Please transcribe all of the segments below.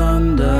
thunder.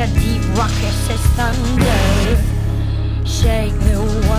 such a deep rocket system. Shake the world.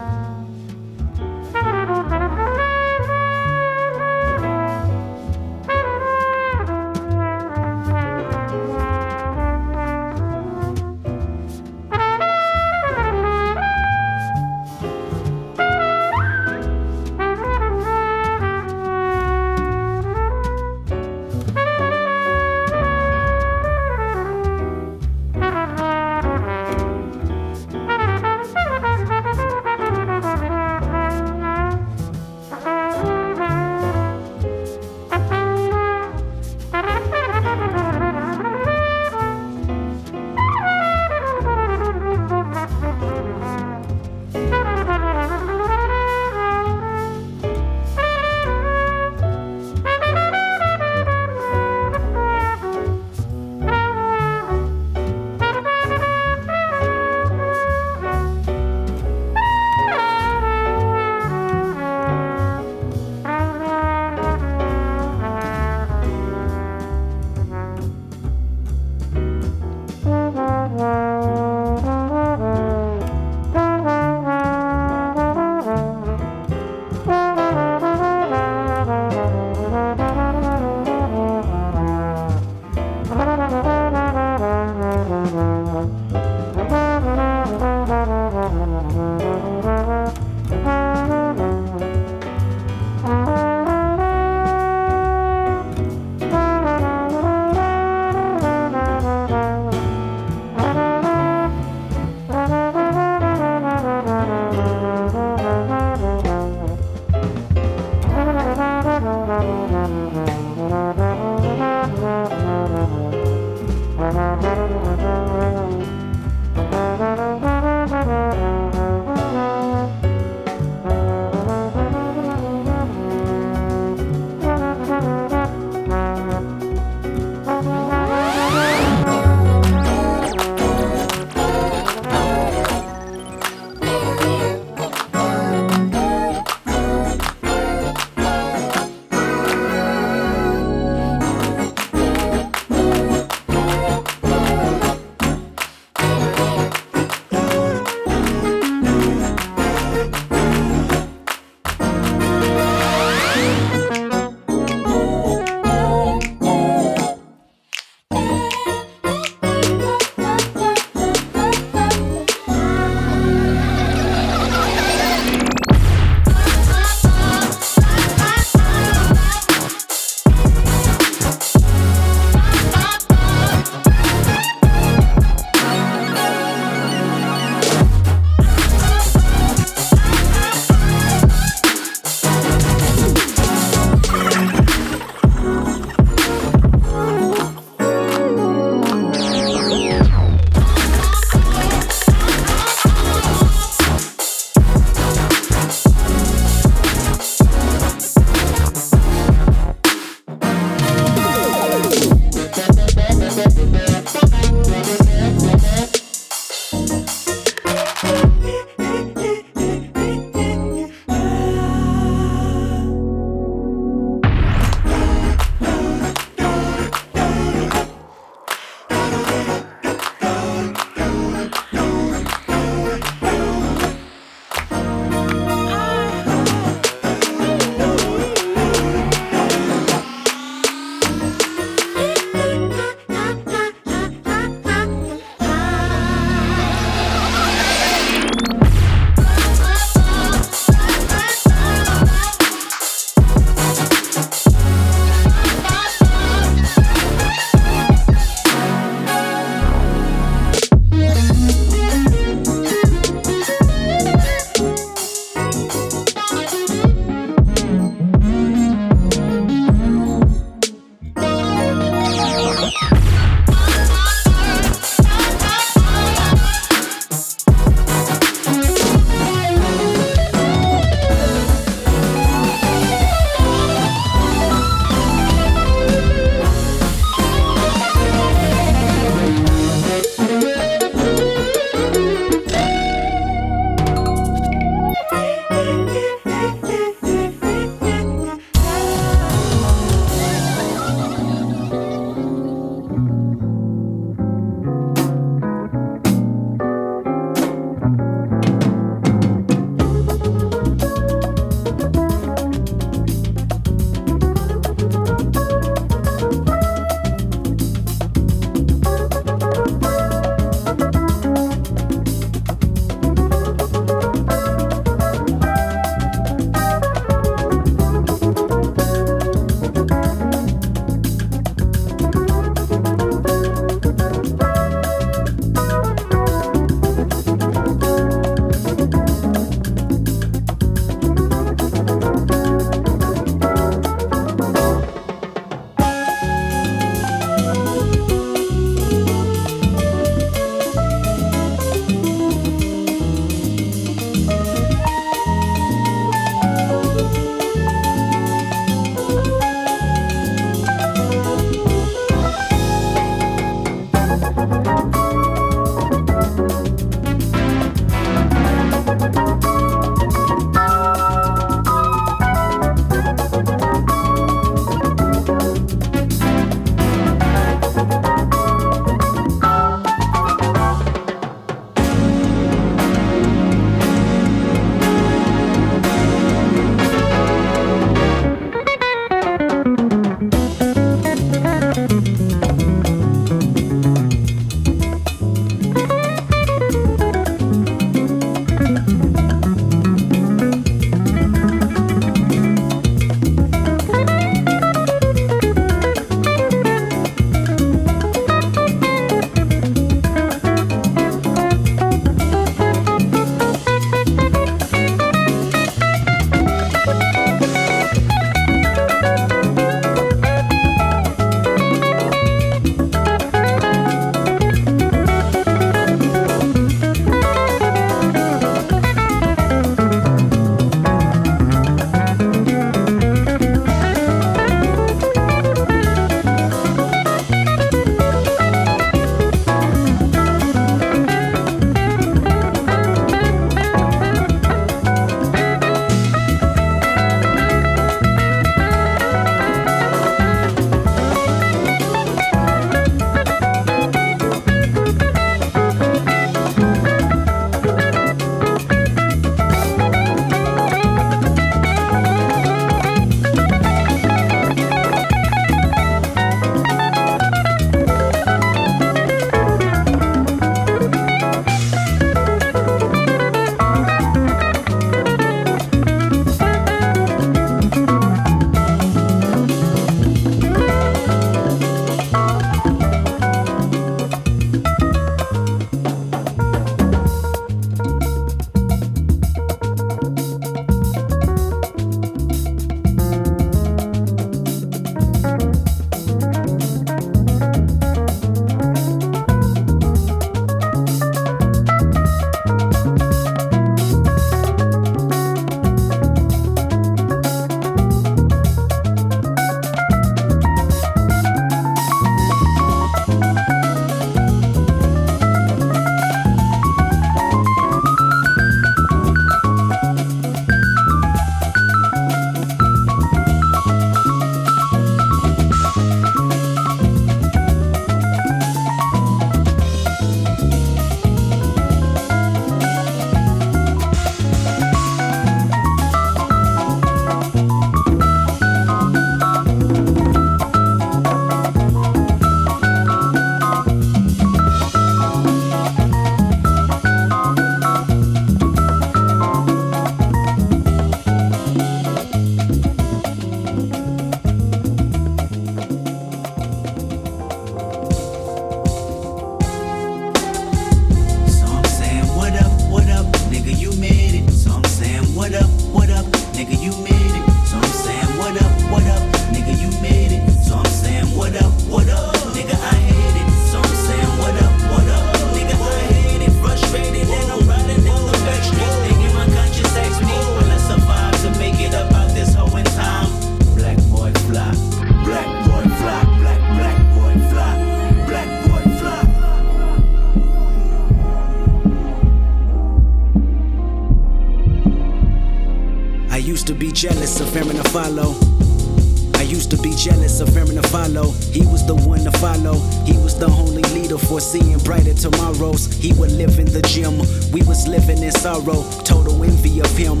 Jealous of Arron Afflalo. I used to be jealous of Arron Afflalo. He was the one to follow. He was the only leader foreseeing brighter tomorrows. He would live in the gym. We was living in sorrow. Total envy of him.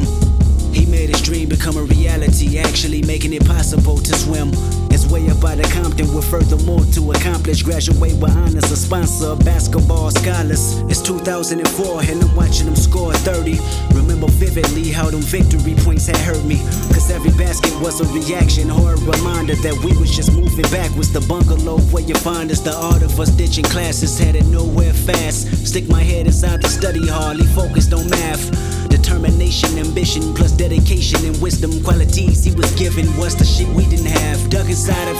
He made his dream become a reality, actually making it possible to swim. It's way up out of Compton with furthermore to accomplish. Graduate with honors, a sponsor of basketball scholars. It's 2004 and I'm watching them score 30. Remember vividly how them victory points had hurt me. Cause every basket was a reaction or a reminder that we was just moving backwards. The bungalow where you find us, the art of us ditching classes, headed nowhere fast. Stick my head inside the study hall, focused on math. Determination, ambition, plus dedication and wisdom. Qualities he was given was the shit we didn't have.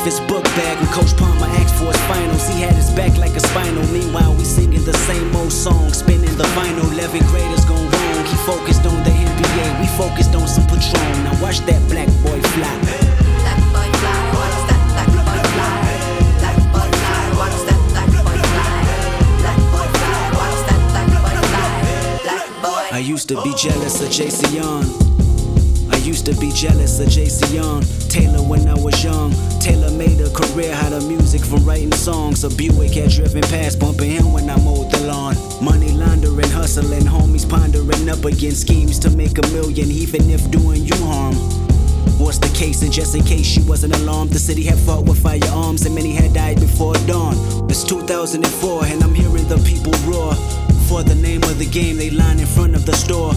Dug inside of his book bag when Coach Palmer asked for his finals. He had his back like a spinal. Meanwhile, we singing the same old song, spinning the vinyl. 11 graders gone wrong. He focused on the NBA, we focused on some Patron. Now watch that black boy fly. Black boy fly, watch that black boy fly. Black boy fly, watch that black boy fly. Black boy fly, watch that black boy fly. Black boy. I used to be jealous of Jayceon. Used to be jealous of Jayceon. Taylor when I was young. Taylor made a career out of music from writing songs. A Buick had driven past, bumping him when I mowed the lawn. Money laundering, hustling, homies pondering up against schemes to make a million, even if doing you harm. What's the case? And just in case you wasn't alarmed, the city had fought with firearms and many had died before dawn. It's 2004 and I'm hearing the people roar. For the name of the game, they line in front of the store.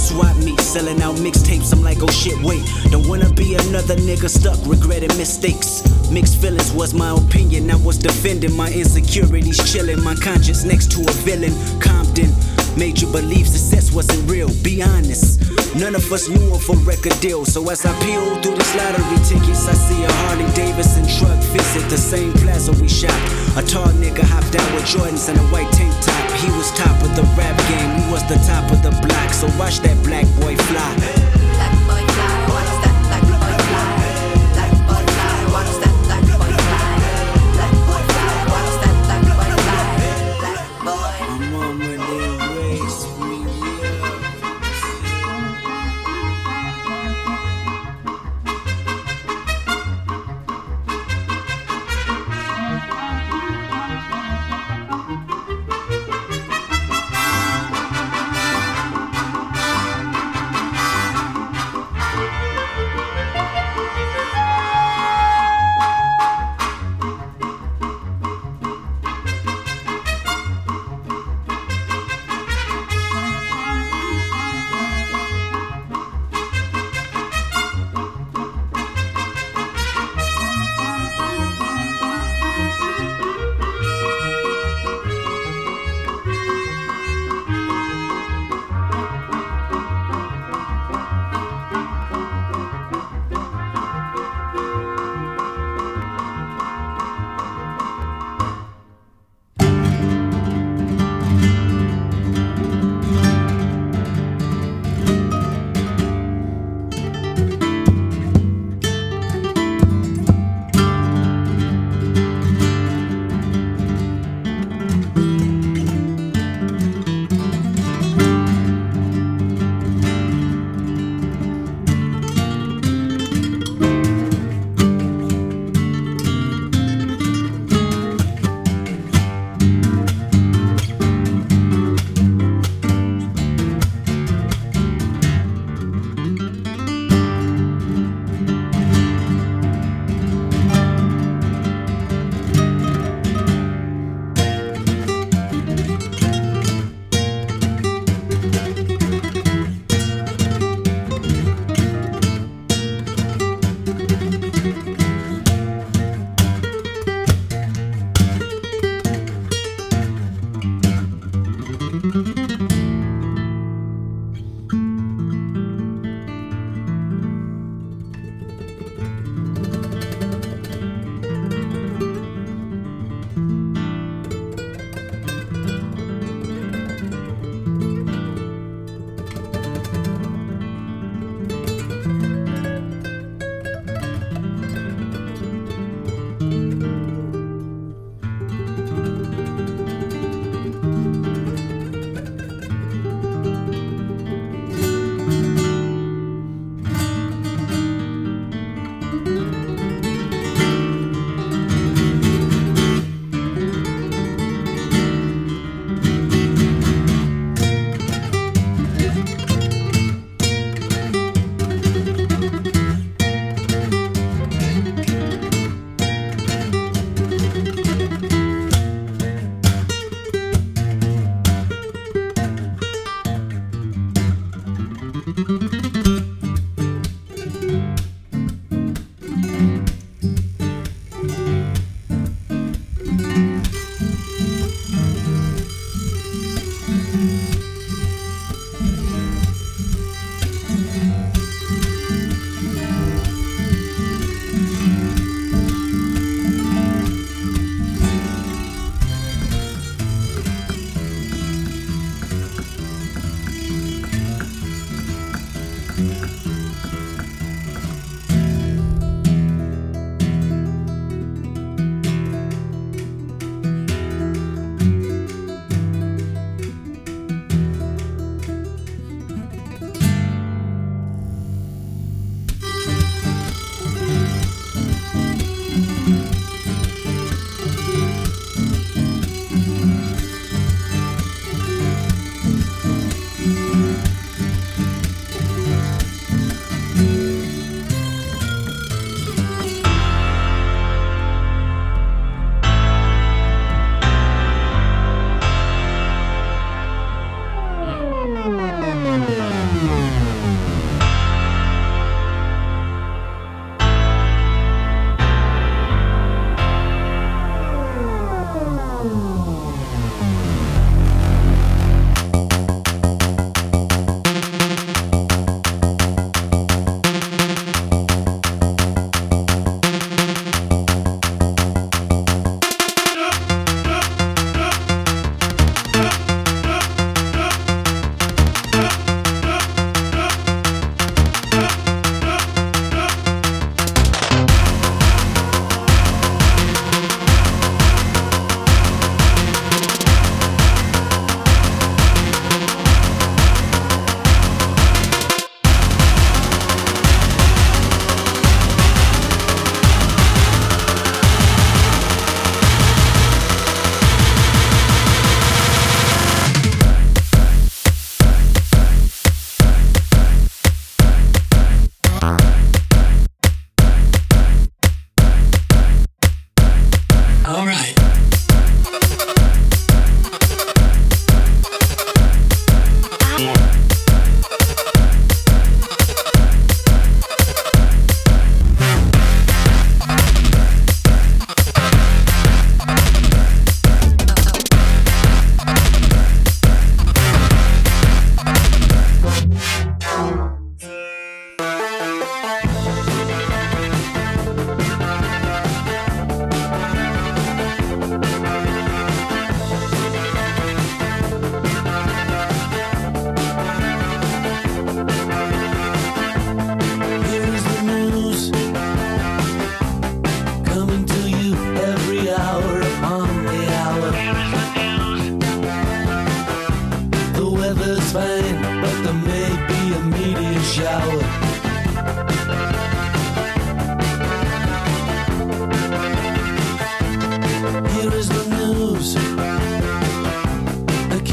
Swap meet, selling out mixtapes. I'm like, oh shit, wait. Don't wanna be another nigga stuck regretting mistakes. Mixed feelings was my opinion. I was defending my insecurities, chilling my conscience next to a villain. Compton made you believe success wasn't real. Be honest. None of us knew of a record deal. So as I peel through these lottery tickets, I see a Harley Davidson truck visit the same plaza we shot. A tall nigga hopped out with Jordans and a white tank top. He was top of the rap game. We was the top of the block. So watch that black boy fly.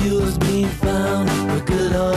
fuel's being found. For good old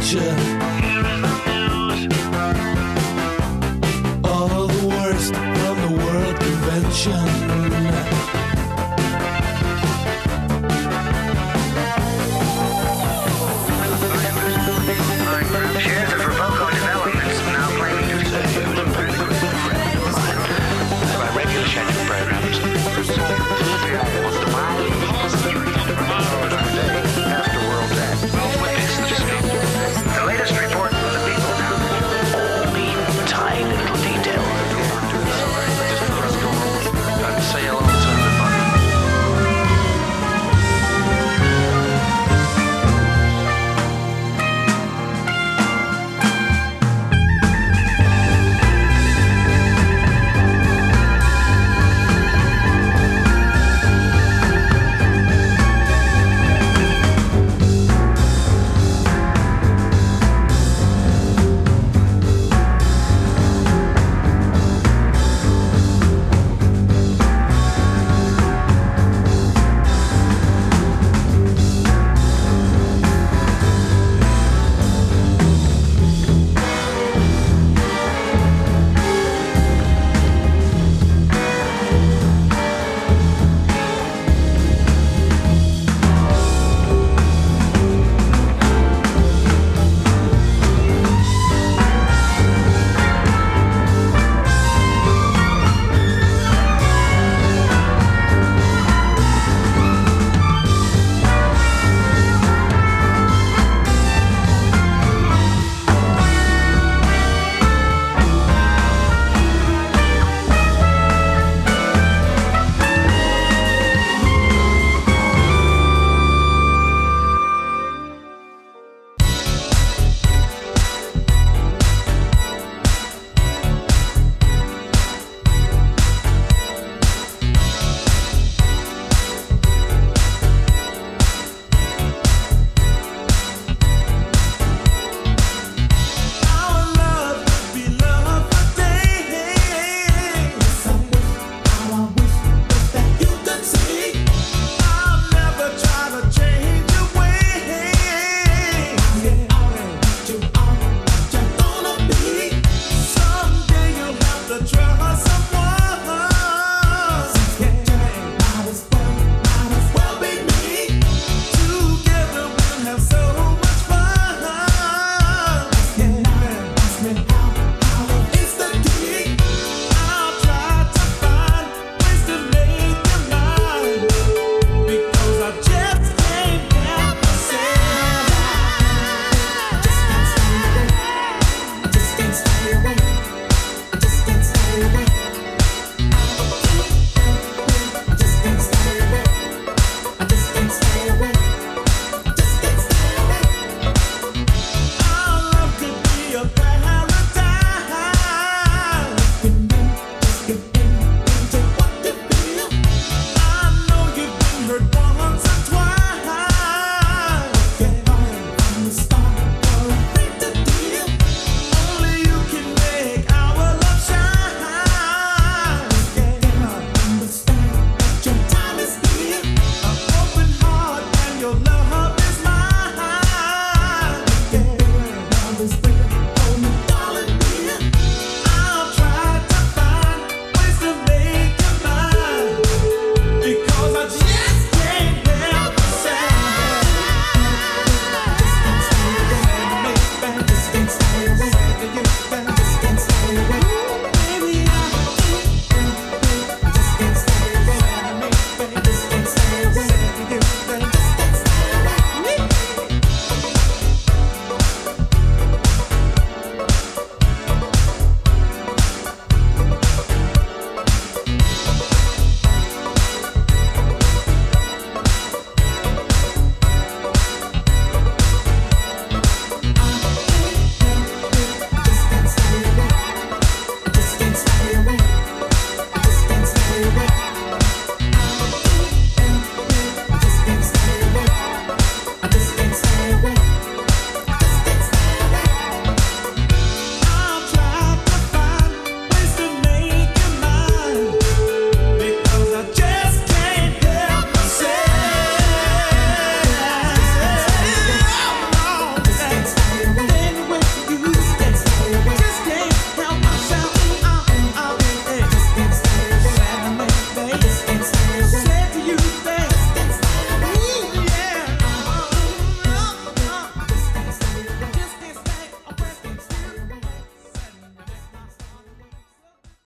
adventure. All the worst from the World Convention.